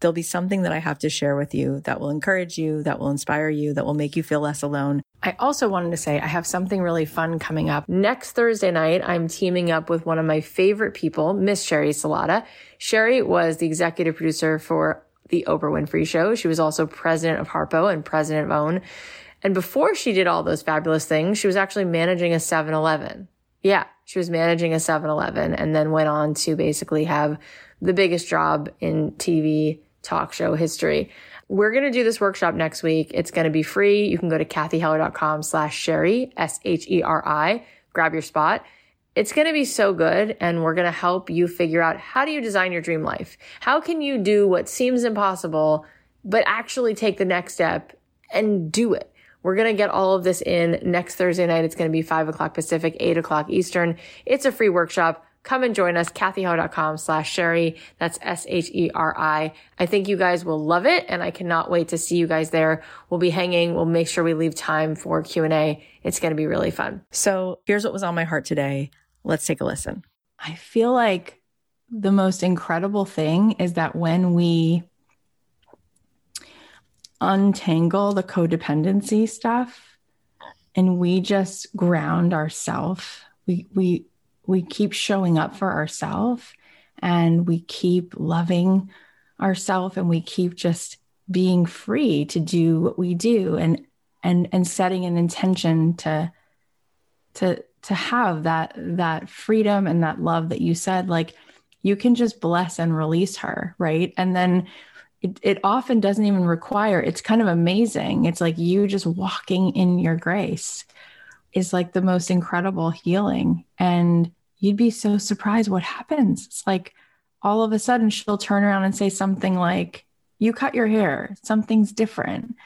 There'll be something that I have to share with you that will encourage you, that will inspire you, that will make you feel less alone. I also wanted to say I have something really fun coming up. Next Thursday night, I'm teaming up with one of my favorite people, Miss Sherri Salata. Sherry was the executive producer for the Oprah Winfrey Show. She was also president of Harpo and president of OWN. And before she did all those fabulous things, she was actually managing a 7-Eleven. Yeah, she was managing a 7-Eleven and then went on to basically have the biggest job in TV talk show history. We're going to do this workshop next week. It's going to be free. You can go to cathyheller.com slash Sheri, S-H-E-R-I, grab your spot. It's going to be so good. And we're going to help you figure out how do you design your dream life? How can you do what seems impossible, but actually take the next step and do it? We're going to get all of this in next Thursday night. It's going to be five o'clock Pacific, eight o'clock Eastern. It's a free workshop come and join us, cathyheller.com slash Sherry. That's S-H-E-R-I. I think you guys will love it and I cannot wait to see you guys there. We'll be hanging. We'll make sure we leave time for Q&A. It's going to be really fun. So here's what was on my heart today. Let's take a listen. I feel like the most incredible thing is that when we untangle the codependency stuff and we just ground ourselves, we, we, we keep showing up for ourselves and we keep loving ourselves and we keep just being free to do what we do and and and setting an intention to to to have that that freedom and that love that you said like you can just bless and release her right? And then it, it often doesn't even require it's kind of amazing. It's like you just walking in your grace is like the most incredible healing. And you'd be so surprised what happens. It's like all of a sudden she'll turn around and say something like, you cut your hair, something's different.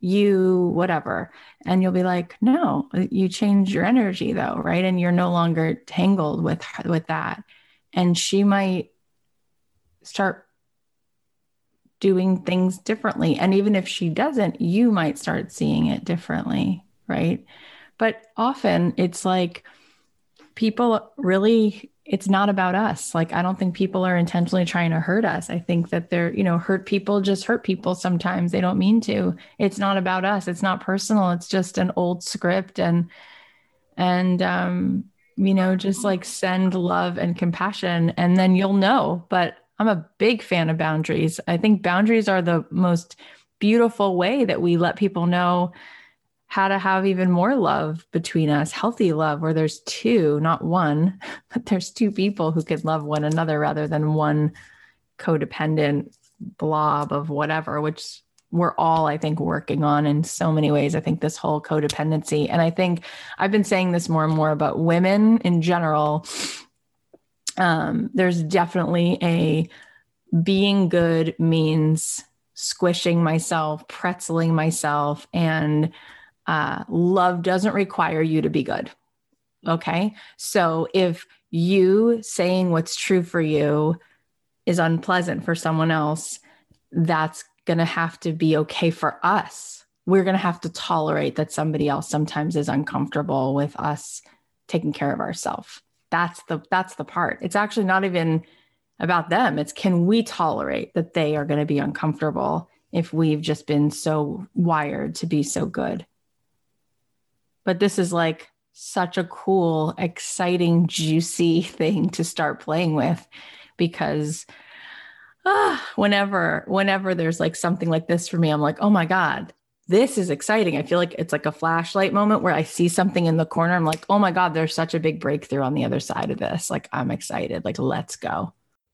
You, whatever. And you'll be like, no, you change your energy though, right? And you're no longer tangled with, with that. And she might start doing things differently. And even if she doesn't, you might start seeing it differently, right? But often it's like people really it's not about us. Like, I don't think people are intentionally trying to hurt us. I think that they're, you know, hurt people just hurt people sometimes. They don't mean to. It's not about us. It's not personal. It's just an old script. And, and, um, you know, just like send love and compassion and then you'll know. But I'm a big fan of boundaries. I think boundaries are the most beautiful way that we let people know how to have even more love between us, healthy love, where there's two, not one, but there's two people who could love one another rather than one codependent blob of whatever, which we're all, I think, working on in so many ways. I think this whole codependency. And I think I've been saying this more and more about women in general. Um, there's definitely a being good means squishing myself, pretzeling myself, and uh, love doesn't require you to be good. Okay. So if you saying what's true for you is unpleasant for someone else, that's going to have to be okay for us. We're going to have to tolerate that somebody else sometimes is uncomfortable with us taking care of ourselves. That's the that's the part. It's actually not even about them. It's can we tolerate that they are going to be uncomfortable if we've just been so wired to be so good but this is like such a cool, exciting, juicy thing to start playing with because ah, whenever whenever there's like something like this for me, I'm like, oh my God, this is exciting. I feel like it's like a flashlight moment where I see something in the corner. I'm like, oh my God, there's such a big breakthrough on the other side of this. Like, I'm excited. Like, let's go.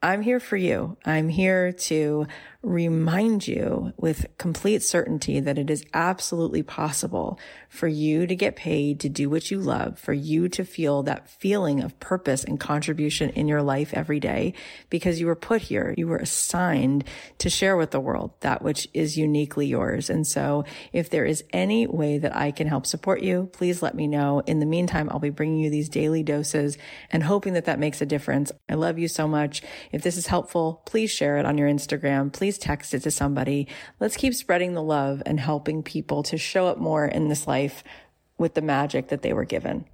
I'm here for you. I'm here to remind you with complete certainty that it is absolutely possible for you to get paid to do what you love, for you to feel that feeling of purpose and contribution in your life every day because you were put here. You were assigned to share with the world that which is uniquely yours. And so if there is any way that I can help support you, please let me know. In the meantime, I'll be bringing you these daily doses and hoping that that makes a difference. I love you so much. If this is helpful, please share it on your Instagram. Please text it to somebody. Let's keep spreading the love and helping people to show up more in this life with the magic that they were given.